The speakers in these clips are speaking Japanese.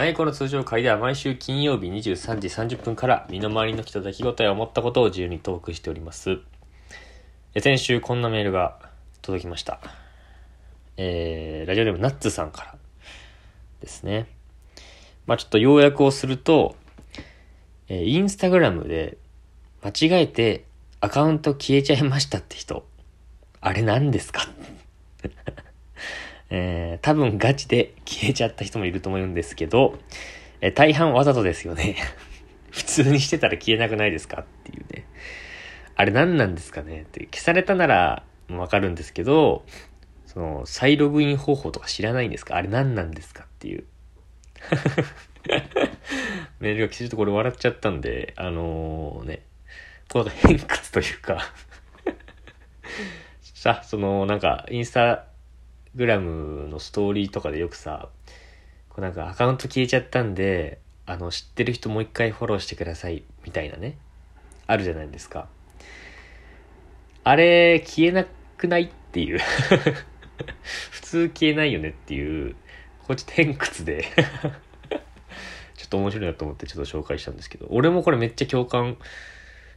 はい、この通常会では毎週金曜日23時30分から身の回りの人出来事や思ったことを自由にトークしております。先週こんなメールが届きました。えー、ラジオネームナッツさんからですね。まあちょっと要約をすると、えー、インスタグラムで間違えてアカウント消えちゃいましたって人、あれ何ですか？えー、多分ガチで消えちゃった人もいると思うんですけど、えー、大半わざとですよね。普通にしてたら消えなくないですかっていうね。あれ何なんですかねって。消されたならわかるんですけど、その、再ログイン方法とか知らないんですか？あれ何なんですかっていう。メールが来てるとこれ笑っちゃったんで、あのー、ね、こうなんか偏屈というか さ、その、なんか、インスタグラムのストーリーとかでよくさ、こうなんかアカウント消えちゃったんで、あの、知ってる人もう一回フォローしてください、みたいなね。あるじゃないですか。あれ、消えなくないっていう 普通消えないよねっていう、こっち偏屈で ちょっと面白いなと思ってちょっと紹介したんですけど、俺もこれめっちゃ共感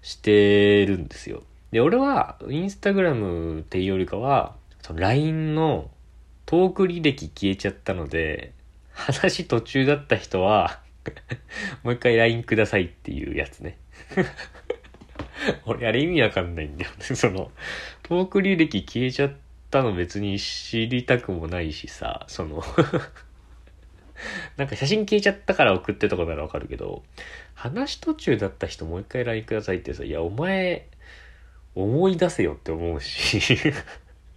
してるんですよ。で、俺は、インスタグラムっていうよりかは、その LINE のトーク履歴消えちゃったので、話途中だった人は もう一回 LINE くださいっていうやつね 俺、あれ意味わかんないんだよね。その、トーク履歴消えちゃったの別に知りたくもないしさ、そのなんか写真消えちゃったから送ってとかならわかるけど、話途中だった人もう一回 LINE くださいってさ、いや、お前、思い出せよって思うし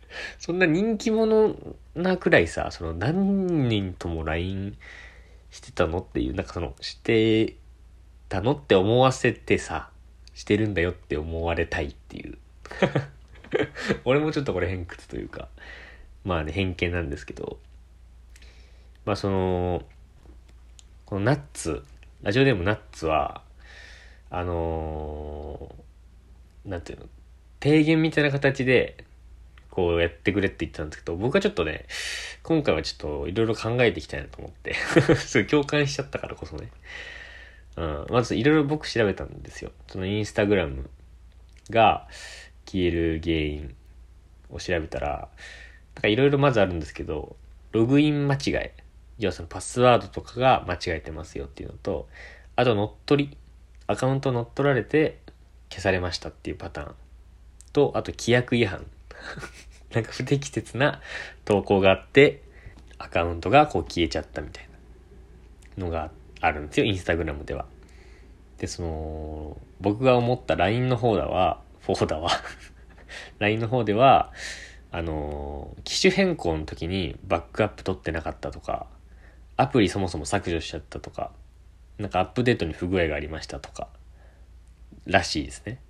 そんな人気者なくらいさ、その何人とも LINE してたのっていう、なんかその、してたのって思わせてさ、してるんだよって思われたいっていう。俺もちょっとこれ偏屈というか、まあね、偏見なんですけど、まあその、このナッツ、ラジオネームナッツは、あのー、なんていうの、提言みたいな形で、こうやってくれって言ったんですけど、僕はちょっとね、今回はちょっといろいろ考えていきたいなと思ってすごい共感しちゃったからこそね。うん、まずいろいろ僕調べたんですよ。そのインスタグラムが消える原因を調べたら、なんかいろいろまずあるんですけど、ログイン間違い。要はそのパスワードとかが間違えてますよっていうのと、あと乗っ取り。アカウント乗っ取られて消されましたっていうパターン。と、あと規約違反。なんか不適切な投稿があって、アカウントがこう消えちゃったみたいなのがあるんですよ、インスタグラムでは。で、その、僕が思った LINE の方だは、フォーダは LINE の方では、あの、機種変更の時にバックアップ取ってなかったとか、アプリそもそも削除しちゃったとか、なんかアップデートに不具合がありましたとか、らしいですね。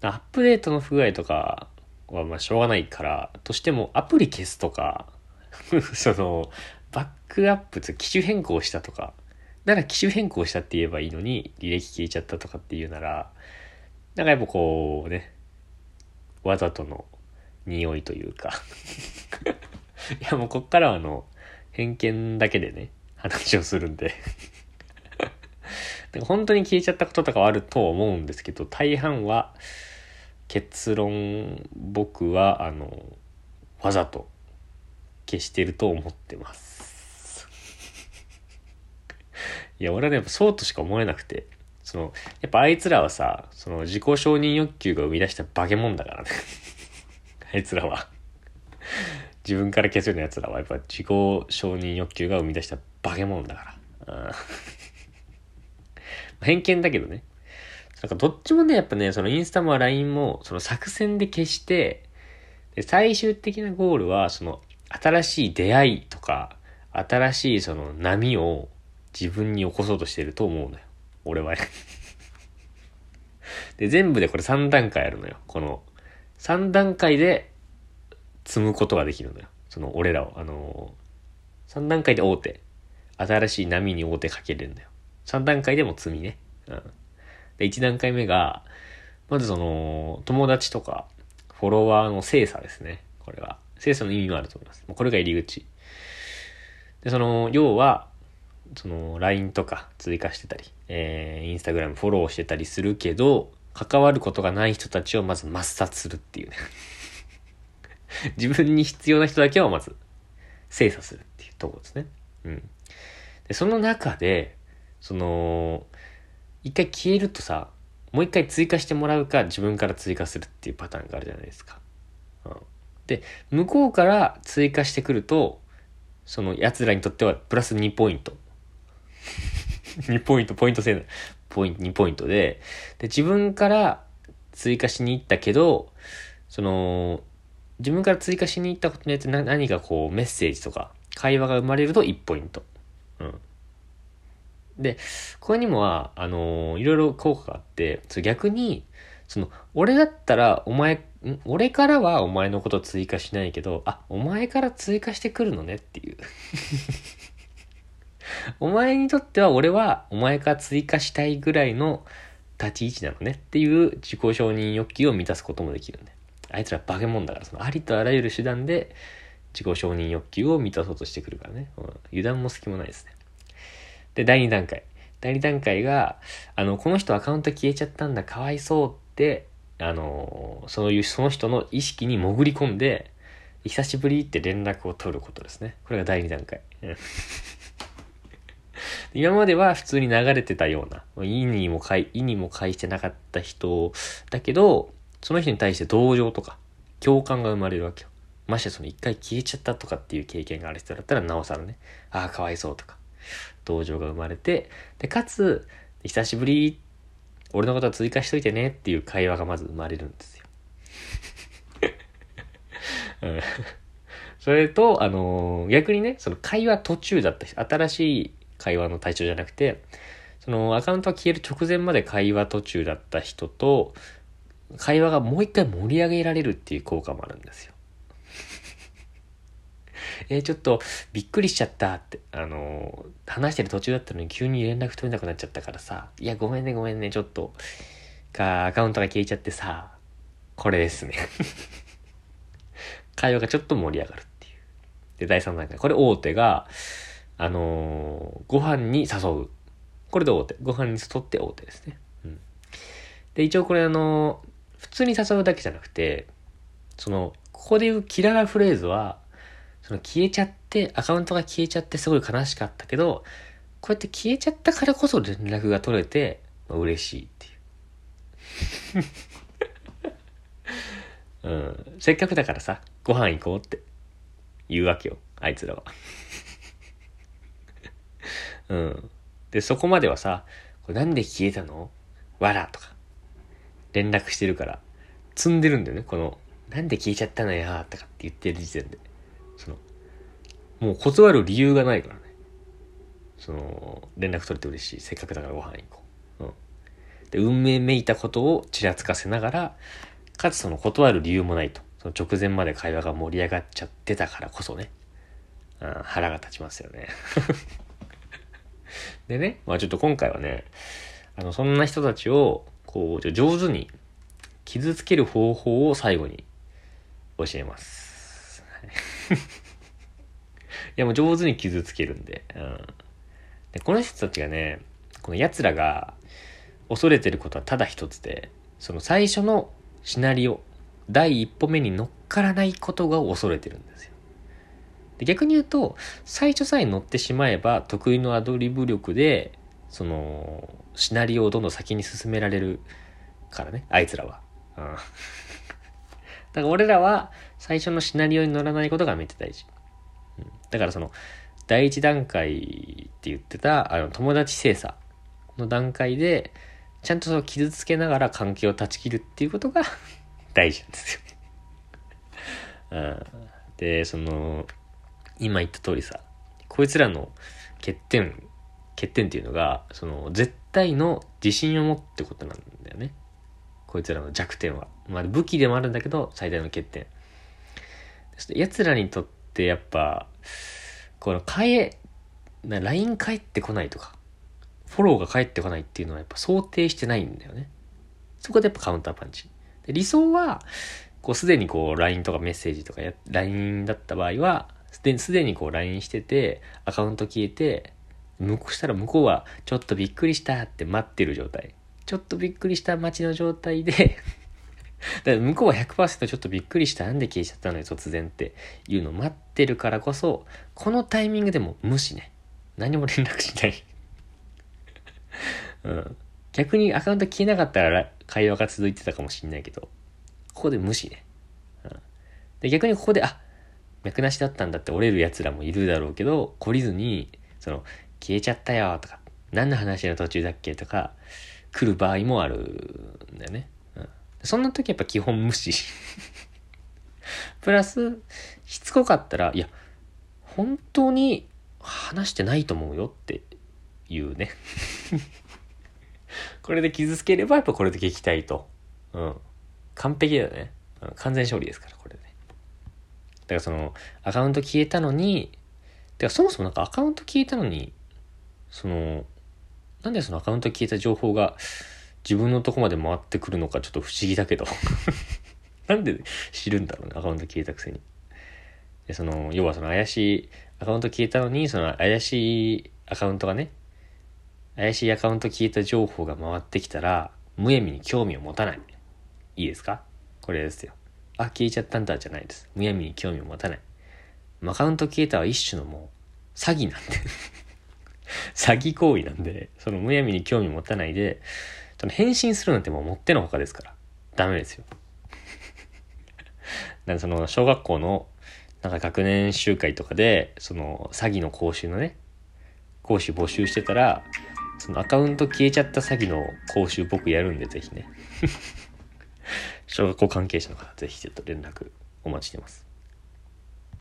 アップデートの不具合とかはまあしょうがないから、としてもアプリ消すとか、その、バックアップ、機種変更したとか、なら機種変更したって言えばいいのに、履歴消えちゃったとかっていうなら、なんかやっぱこうね、わざとの匂いというか いやもうこっからはあの、偏見だけでね、話をするんで。本当に消えちゃったこととかはあると思うんですけど、大半は、結論僕はあのわざと消してると思ってます。いや俺はねそうとしか思えなくてそのやっぱあいつらはさその自己承認欲求が生み出した化け物だからね。あいつらは。自分から消すようなやつらはやっぱ自己承認欲求が生み出した化け物だから。偏見だけどね。なんかどっちもね、やっぱね、そのインスタも LINE も、その作戦で消して、で、最終的なゴールは、その、新しい出会いとか、新しいその波を自分に起こそうとしてると思うのよ。俺はね で、全部でこれ3段階あるのよ。この、3段階で積むことができるのよ。その、俺らを。あのー、3段階で大手。新しい波に大手かけれるんだよ。3段階でも積みね。うん。で、1段階目が、まずその、友達とか、フォロワーの精査ですね。これは。精査の意味もあると思います。これが入り口。で、その、要は、その LINE とか追加してたり、えー、インスタグラムフォローしてたりするけど、関わることがない人たちをまず抹殺するっていうね 自分に必要な人だけをまず精査するっていうところですね。うん。で、その中で、その、一回消えるとさ、もう一回追加してもらうか自分から追加するっていうパターンがあるじゃないですか。うん、で、向こうから追加してくると、その奴らにとってはプラス2ポイント。2ポイント、ポイント制ポイント、2ポイントで、で、自分から追加しに行ったけど、その、自分から追加しに行ったことによって何かこうメッセージとか会話が生まれると1ポイント。うん。で、これにもは、あのー、いろいろ効果があって、逆に、その、俺だったら、お前、俺からはお前のこと追加しないけど、あ、お前から追加してくるのねっていう。お前にとっては俺はお前から追加したいぐらいの立ち位置なのねっていう自己承認欲求を満たすこともできるんで。あいつら化け物だから、そのありとあらゆる手段で自己承認欲求を満たそうとしてくるからね。油断も隙もないですね。で、第2段階。第2段階が、あの、この人アカウント消えちゃったんだ、かわいそうって、あの、そういう、その人の意識に潜り込んで、久しぶりって連絡を取ることですね。これが第2段階。今までは普通に流れてたような、意にも介、意にも介してなかった人だけど、その人に対して同情とか、共感が生まれるわけよ。ましてその一回消えちゃったとかっていう経験がある人だったらなおさらね、ああ、かわいそうとか、同情が生まれて、で、かつ、久しぶり、俺のことは追加しといてねっていう会話がまず生まれるんですよ。うん、それと、あのー、逆にね、その会話途中だった人、新しい会話の対象じゃなくて、そのアカウントが消える直前まで会話途中だった人と、会話がもう一回盛り上げられるっていう効果もあるんですよ。えー、ちょっとびっくりしちゃったって、あのー、話してる途中だったのに急に連絡取れなくなっちゃったからさ、いや、ごめんねごめんね、ちょっと、か、アカウントが消えちゃってさ、これですね 会話がちょっと盛り上がるっていう。で、第3段階。これ大手が、あのー、ご飯に誘う。これで大手。ご飯に誘って大手ですね。うん。で、一応これあのー、普通に誘うだけじゃなくて、その、ここで言うキラーフレーズは、その消えちゃって、アカウントが消えちゃってすごい悲しかったけど、こうやって消えちゃったからこそ連絡が取れて、まあ、嬉しいっていう。うん。せっかくだからさ、ご飯行こうって言うわけよ。あいつらは。うん。で、そこまではさ、これなんで消えたの？わらとか、連絡してるから、積んでるんだよね。この、なんで消えちゃったのやとかって言ってる時点で。その、もう断る理由がないからね。その、連絡取れて嬉しい。せっかくだからご飯行こう。うん。で、運命めいたことをちらつかせながら、かつその断る理由もないと。その直前まで会話が盛り上がっちゃってたからこそね。うん、腹が立ちますよね。でね、まあちょっと今回はね、あの、そんな人たちを、こう、上手に傷つける方法を最後に教えます。いや、もう上手に傷つけるんで。うん。で、この人たちがね、この奴らが恐れてることはただ一つで、その最初のシナリオ、第一歩目に乗っからないことが恐れてるんですよ。で逆に言うと、最初さえ乗ってしまえば得意のアドリブ力で、その、シナリオをどんどん先に進められるからね、あいつらは。うん。だから俺らは最初のシナリオに乗らないことがめっちゃ大事。うん、だからその、第一段階って言ってた、あの、友達精査の段階で、ちゃんとその傷つけながら関係を断ち切るっていうことが 大事なんですよ。うん、で、その、今言った通りさ、こいつらの欠点、欠点っていうのが、その、絶対の自信を持ってことなんだよね。こいつらの弱点は。まあ、武器でもあるんだけど、最大の欠点。奴らにとってやっぱ、この変え、LINE 返ってこないとか、フォローが返ってこないっていうのはやっぱ想定してないんだよね。そこでやっぱカウンターパンチ。で理想は、こうすでにこう LINE とかメッセージとかや、LINE だった場合は、すでに、すでにこう LINE してて、アカウント消えて、向こうしたら向こうはちょっとびっくりしたって待ってる状態。ちょっとびっくりした待ちの状態で だから向こうは100%ちょっとびっくりした。なんで消えちゃったのよ突然っていうのを待ってるからこそこのタイミングでも無視ね。何も連絡しない。うん。逆にアカウント消えなかったら会話が続いてたかもしんないけどここで無視ね、うん、で逆にここであ脈なしだったんだって折れる奴らもいるだろうけど懲りずにその消えちゃったよとか何の話の途中だっけとか来る場合もあるんだよね。そんな時やっぱ基本無視。プラス、しつこかったら、いや、本当に話してないと思うよっていうね。これで傷つければやっぱこれで撃退と。うん。完璧だよね。完全勝利ですから、これで、だからその、アカウント消えたのに、てかそもそもなんかアカウント消えたのに、その、なんでそのアカウント消えた情報が自分のとこまで回ってくるのかちょっと不思議だけど なんで知るんだろうね、アカウント消えたくせに。で、その、要はその怪しい、アカウント消えたのに、その怪しいアカウントがね、怪しいアカウント消えた情報が回ってきたら、むやみに興味を持たない。いいですか？これですよ。あ、消えちゃったんだじゃないです。むやみに興味を持たない。アカウント消えたは一種のもう、詐欺なんで 詐欺行為なんで、そのむやみに興味持たないで、その返信するなんてもうもってのほかですから。ダメですよ。なんその小学校のなんか学年集会とかで、その詐欺の講習のね、講習募集してたら、そのアカウント消えちゃった詐欺の講習僕やるんでぜひね。小学校関係者の方ぜひちょっと連絡お待ちしてます。